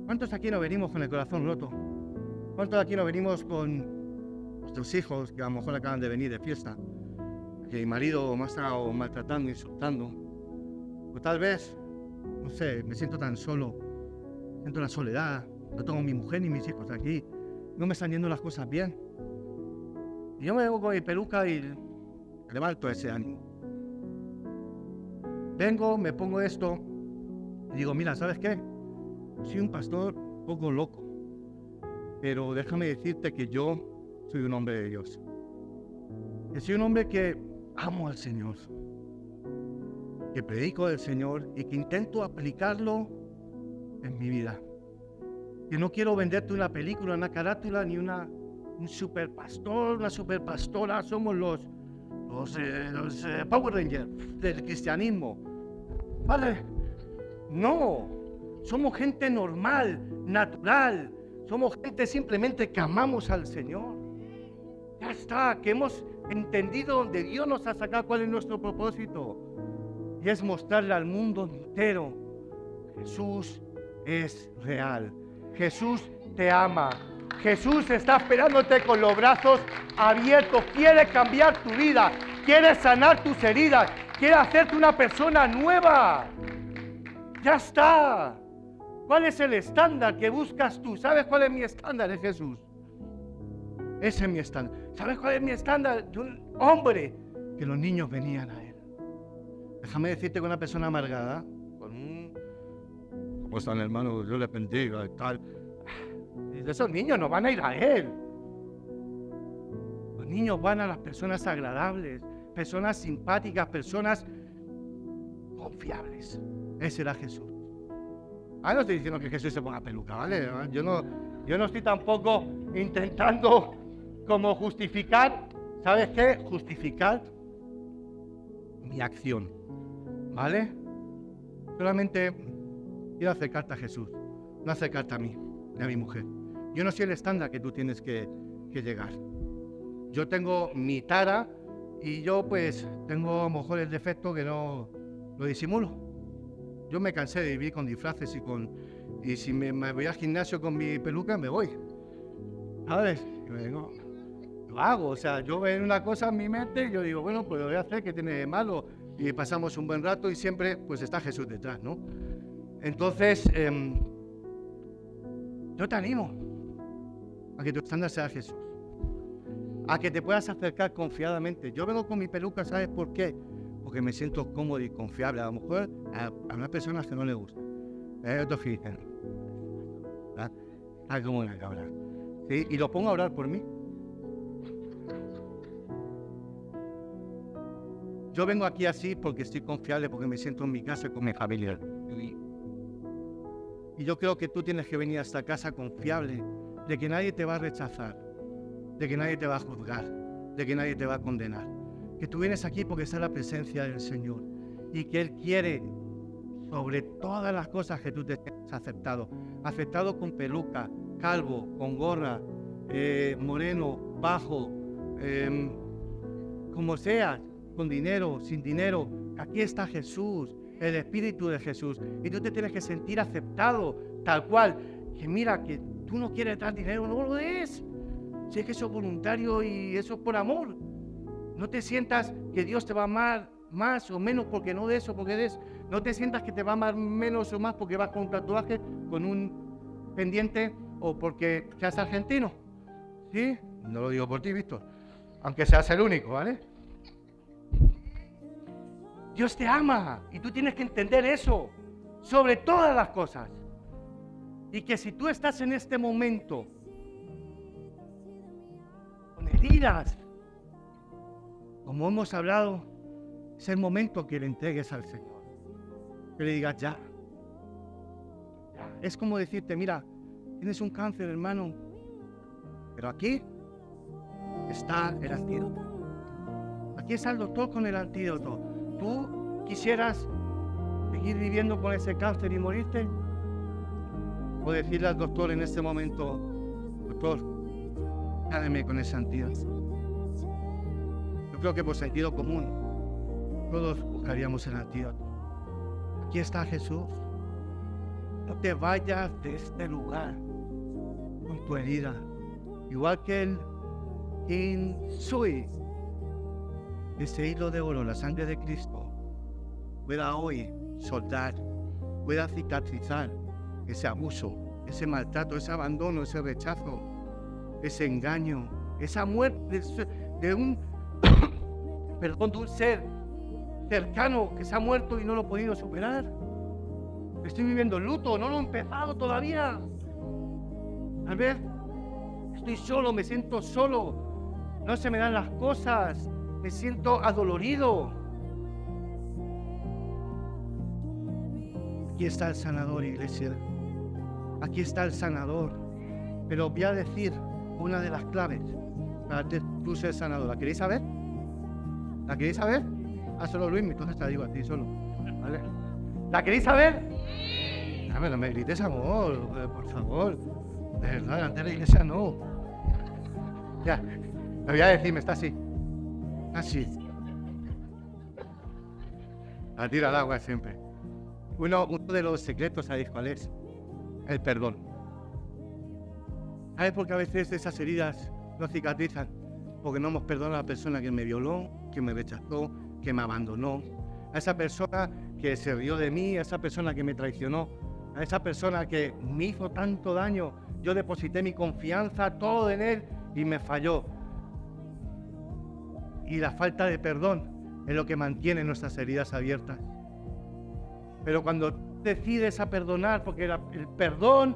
¿Cuántos aquí no venimos con el corazón roto? ¿Cuántos aquí no venimos con nuestros hijos que a lo mejor acaban de venir de fiesta? Que mi marido me ha estado maltratando, insultando. O tal vez, no sé, me siento tan solo, siento la soledad, no tengo mi mujer ni mis hijos aquí, no me están yendo las cosas bien. Y yo me vengo con mi peluca y levanto ese ánimo. Vengo, me pongo esto, digo, mira, ¿sabes qué? Soy un pastor poco loco, pero déjame decirte que yo soy un hombre de Dios. Que soy un hombre que amo al Señor, que predico del Señor y que intento aplicarlo en mi vida. Que no quiero venderte una película, una carátula, ni una, un super pastor, una super pastora. Somos los, los, eh, eh, Power Rangers del cristianismo. ¿Vale? No, somos gente normal, natural. Somos gente simplemente que amamos al Señor. Ya está, que hemos entendido donde Dios nos ha sacado cuál es nuestro propósito. Y es mostrarle al mundo entero, Jesús es real. Jesús te ama. Jesús está esperándote con los brazos abiertos. Quiere cambiar tu vida. Quiere sanar tus heridas. Quiere hacerte una persona nueva. Ya está. ¿Cuál es el estándar que buscas tú? ¿Sabes cuál es mi estándar? Es Jesús. Ese es mi estándar. ¿Sabes cuál es mi estándar? De un hombre que los niños venían a él. Déjame decirte que una persona amargada, con un... ¿Cómo están hermanos? Yo le bendiga y tal. Esos niños no van a ir a él. Los niños van a las personas agradables, personas simpáticas, personas confiables. Ese era Jesús. Ah, no estoy diciendo que Jesús se ponga peluca, ¿vale? Yo no, yo no estoy tampoco intentando como justificar, ¿sabes qué? Justificar mi acción, ¿vale? Solamente quiero acercarte a Jesús, no acercarte a mí, ni a mi mujer. Yo no soy el estándar que tú tienes que, que llegar. yo tengo mi tara y yo pues tengo a lo mejor el defecto que no lo disimulo. Yo me cansé de vivir con disfraces y con... Y si me, voy al gimnasio con mi peluca, me voy. ¿Sabes? Lo hago, o sea, yo veo una cosa en mi mente y yo digo, bueno, pues lo voy a hacer, que tiene de malo? Y pasamos un buen rato y siempre pues está Jesús detrás, ¿no? Entonces, em, yo te animo a que tu estándar sea Jesús a que te puedas acercar confiadamente. Yo vengo con mi peluca, ¿sabes por qué? Porque me siento cómodo y confiable. A lo mejor a, unas personas que no les gusta. Es otro dicen, Está como una cabra. ¿Sí? Y lo pongo a orar por mí. Yo vengo aquí así porque estoy confiable, porque me siento en mi casa con mi familia. Y yo creo que tú tienes que venir a esta casa confiable de que nadie te va a rechazar de que nadie te va a juzgar, de que nadie te va a condenar. Que tú vienes aquí porque está la presencia del Señor y que Él quiere sobre todas las cosas que tú te has aceptado. Aceptado con peluca, calvo, con gorra, eh, moreno, bajo, em, como seas, con dinero, sin dinero. Aquí está Jesús, el Espíritu de Jesús. Y tú te tienes que sentir aceptado, tal cual. Que mira, que tú no quieres dar dinero, no lo des. Si es que eso es voluntario y eso es por amor. No te sientas que Dios te va a amar más o menos porque no de eso, porque de eso. No te sientas que te va a amar menos o más porque vas con un tatuaje, con un pendiente o porque seas argentino. ¿Sí? No lo digo por ti, Víctor. Aunque seas el único, ¿vale? Dios te ama y tú tienes que entender eso sobre todas las cosas. Y que si tú estás en este momento heridas. Como hemos hablado, es el momento que le entregues al Señor. Que le digas ya. Es como decirte, mira, tienes un cáncer, hermano, pero aquí está el antídoto. Aquí está el doctor con el antídoto. ¿Tú quisieras seguir viviendo con ese cáncer y morirte? O decirle al doctor en este momento, doctor, Dádeme con ese antídoto. Creo que por sentido común todos buscaríamos el antídoto. Aquí está Jesús. No te vayas de este lugar con tu herida. Igual que el Insui, ese hilo de oro, la sangre de Cristo, pueda hoy soldar, pueda cicatrizar ese abuso, ese maltrato, ese abandono, ese rechazo, ese engaño, esa muerte de un, perdón, de un ser cercano que se ha muerto y no lo he podido superar. Estoy viviendo luto, no lo he empezado todavía. Tal vez estoy solo, me siento solo, no se me dan las cosas, me siento adolorido. Aquí está el sanador, iglesia. Aquí está el sanador. Pero voy a decir una de las claves para que tú seas sanador. ¿La queréis saber? ¿La queréis saber? Ah, solo Luis, entonces te la digo a ti solo. ¿Vale? ¿La queréis saber? A ver, no me grites amor, eh, por favor. De verdad, antes de la iglesia no. Ya, me voy a decir, me está así. Así. La tira al agua siempre. Uno, uno de los secretos, ¿sabéis cuál es? El perdón. ¿Sabes por qué a veces esas heridas no cicatrizan? Porque no hemos perdonado a la persona que me violó, que me rechazó, que me abandonó, a esa persona que se rió de mí, a esa persona que me traicionó, a esa persona que me hizo tanto daño. Yo deposité mi confianza todo en él y me falló. Y la falta de perdón es lo que mantiene nuestras heridas abiertas. Pero cuando decides a perdonar, porque el perdón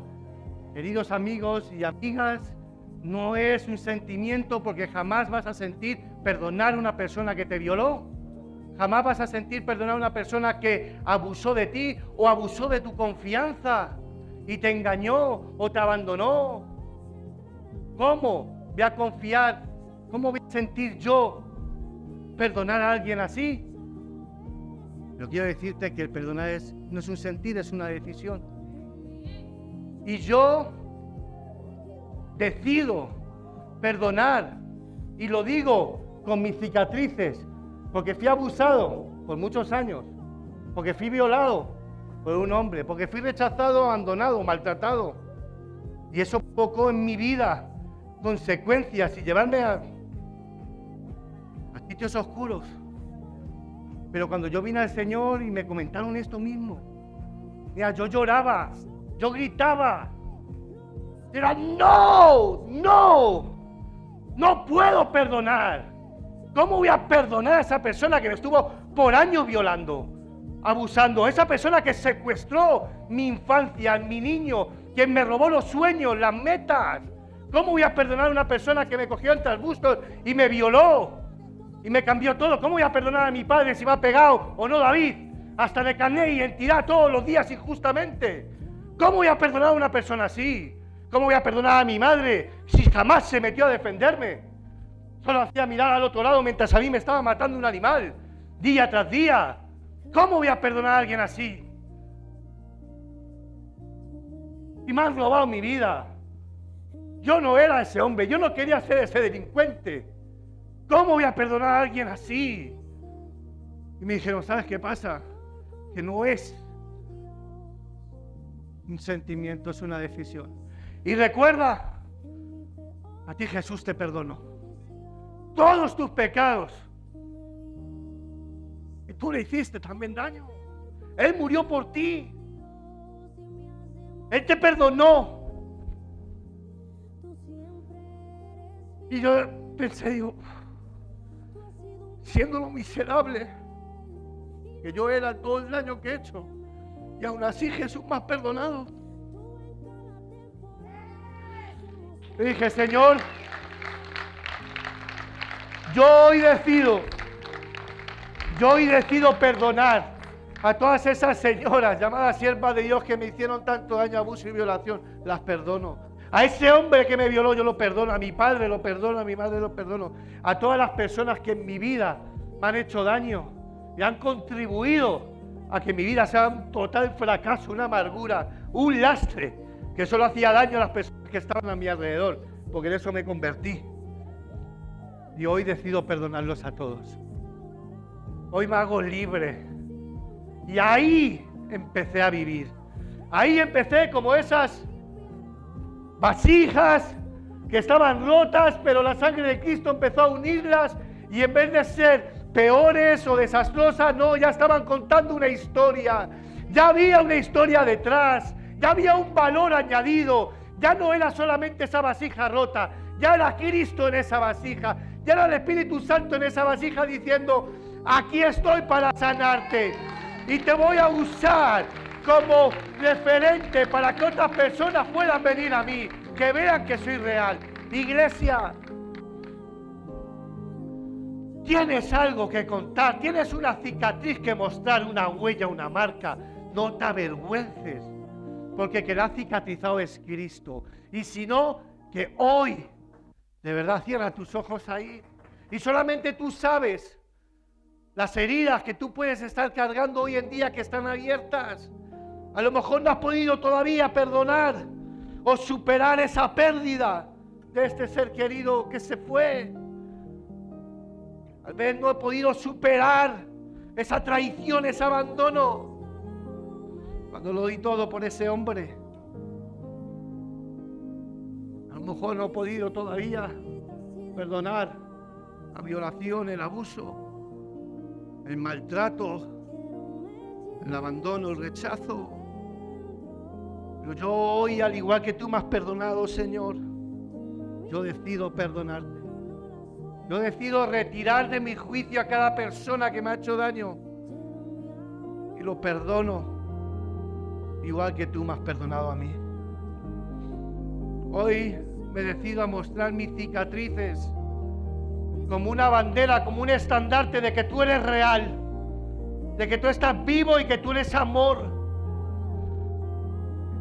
Queridos amigos y amigas, no es un sentimiento porque jamás vas a sentir perdonar a una persona que te violó. Jamás vas a sentir perdonar a una persona que abusó de ti o abusó de tu confianza y te engañó o te abandonó. ¿Cómo voy a confiar? ¿Cómo voy a sentir yo perdonar a alguien así? Pero quiero decirte que el perdonar es, no es un sentir, es una decisión. Y yo decido perdonar Y lo digo con mis cicatrices, porque fui abusado por muchos años, porque fui violado por un hombre, porque fui rechazado, abandonado, maltratado. Y eso provocó en mi vida consecuencias y llevarme a, a sitios oscuros. Pero cuando yo vine al Señor y me comentaron esto mismo, mira, yo lloraba, yo gritaba. Era, no, no, no puedo perdonar. ¿Cómo voy a perdonar a esa persona que me estuvo por años violando, abusando? Esa persona que secuestró mi infancia, mi niño, quien me robó los sueños, las metas. ¿Cómo voy a perdonar a una persona que me cogió entre arbustos y me violó? Y me cambió todo. ¿Cómo voy a perdonar a mi padre si me ha pegado o no David? Hasta de carné y entidad todos los días injustamente. ¿Cómo voy a perdonar a una persona así? ¿Cómo voy a perdonar a mi madre si jamás se metió a defenderme? Solo hacía mirar al otro lado mientras a mí me estaba matando un animal, día tras día. ¿Cómo voy a perdonar a alguien así? Y me han robado mi vida. Yo no era ese hombre, yo no quería ser ese delincuente. ¿Cómo voy a perdonar a alguien así? Y me dijeron, ¿sabes qué pasa? Que no es un sentimiento, es una decisión. Y recuerda, a ti Jesús te perdonó. Todos tus pecados. Y tú le hiciste también daño. Él murió por ti. Él te perdonó. Y yo pensé, digo, siendo lo miserable que yo era todo el daño que he hecho, y aún así Jesús me ha perdonado. Le dije, Señor, yo hoy decido, yo hoy decido perdonar a todas esas señoras llamadas siervas de Dios que me hicieron tanto daño, abuso y violación. Las perdono. A ese hombre que me violó yo lo perdono, a mi padre lo perdono, a mi madre lo perdono, a todas las personas que en mi vida me han hecho daño y han contribuido a que mi vida sea un total fracaso, una amargura, un lastre, que solo hacía daño a las personas que estaban a mi alrededor, porque en eso me convertí. Y hoy decido perdonarlos a todos. Hoy me hago libre. Y ahí empecé a vivir. Ahí empecé como esas vasijas que estaban rotas, pero la sangre de Cristo empezó a unirlas y en vez de ser peores o desastrosas, no, ya estaban contando una historia. Ya había una historia detrás, ya había un valor añadido, ya no era solamente esa vasija rota, ya era Cristo en esa vasija, era el Espíritu Santo en esa vasija diciendo, aquí estoy para sanarte y te voy a usar como referente para que otras personas puedan venir a mí, que vean que soy real. Iglesia, tienes algo que contar, tienes una cicatriz que mostrar, una huella, una marca. No te avergüences, porque que la ha cicatrizado es Cristo. Y si no, que hoy, de verdad, cierra tus ojos ahí. Y solamente tú sabes las heridas que tú puedes estar cargando hoy en día que están abiertas. A lo mejor no has podido todavía perdonar o superar esa pérdida de este ser querido que se fue. Tal vez no he podido superar esa traición, ese abandono. Cuando lo di todo por ese hombre. Lo mejor no he podido todavía perdonar la violación, el abuso, el maltrato, el abandono, el rechazo. Pero yo hoy, al igual que tú me has perdonado, Señor, yo decido perdonarte. Yo decido retirar de mi juicio a cada persona que me ha hecho daño. Y lo perdono, igual que tú me has perdonado a mí. Hoy me decido a mostrar mis cicatrices como una bandera, como un estandarte de que tú eres real, de que tú estás vivo y que tú eres amor.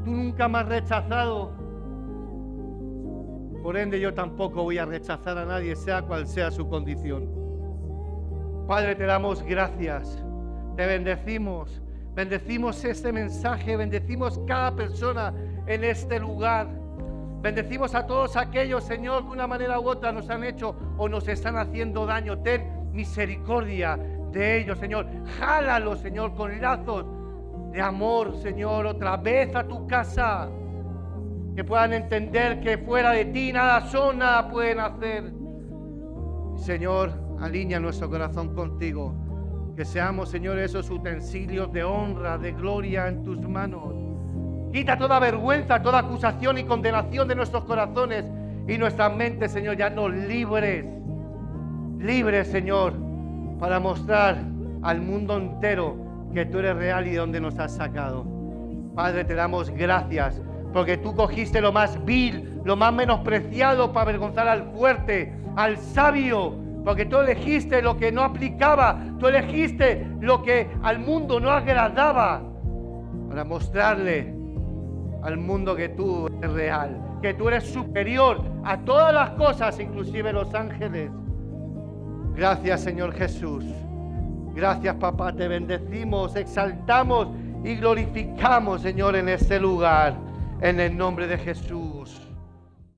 Tú nunca me has rechazado. Por ende yo tampoco voy a rechazar a nadie, sea cual sea su condición. Padre, te damos gracias, te bendecimos, bendecimos este mensaje, bendecimos cada persona en este lugar. Bendecimos a todos aquellos, Señor, que de una manera u otra nos han hecho o nos están haciendo daño. Ten misericordia de ellos, Señor. Jálalos, Señor, con lazos de amor, Señor, otra vez a tu casa. Que puedan entender que fuera de ti nada son, nada pueden hacer. Señor, alinea nuestro corazón contigo. Que seamos, Señor, esos utensilios de honra, de gloria en tus manos. Quita toda vergüenza, toda acusación y condenación de nuestros corazones y nuestras mentes, Señor. Ya nos libres. Libres, Señor, para mostrar al mundo entero que tú eres real y de donde nos has sacado. Padre, te damos gracias porque tú cogiste lo más vil, lo más menospreciado para avergonzar al fuerte, al sabio, porque tú elegiste lo que no aplicaba, tú elegiste lo que al mundo no agradaba, para mostrarle al mundo que tú eres real, que tú eres superior a todas las cosas, inclusive los ángeles. Gracias Señor Jesús. Gracias papá, te bendecimos, exaltamos y glorificamos Señor en este lugar, en el nombre de Jesús.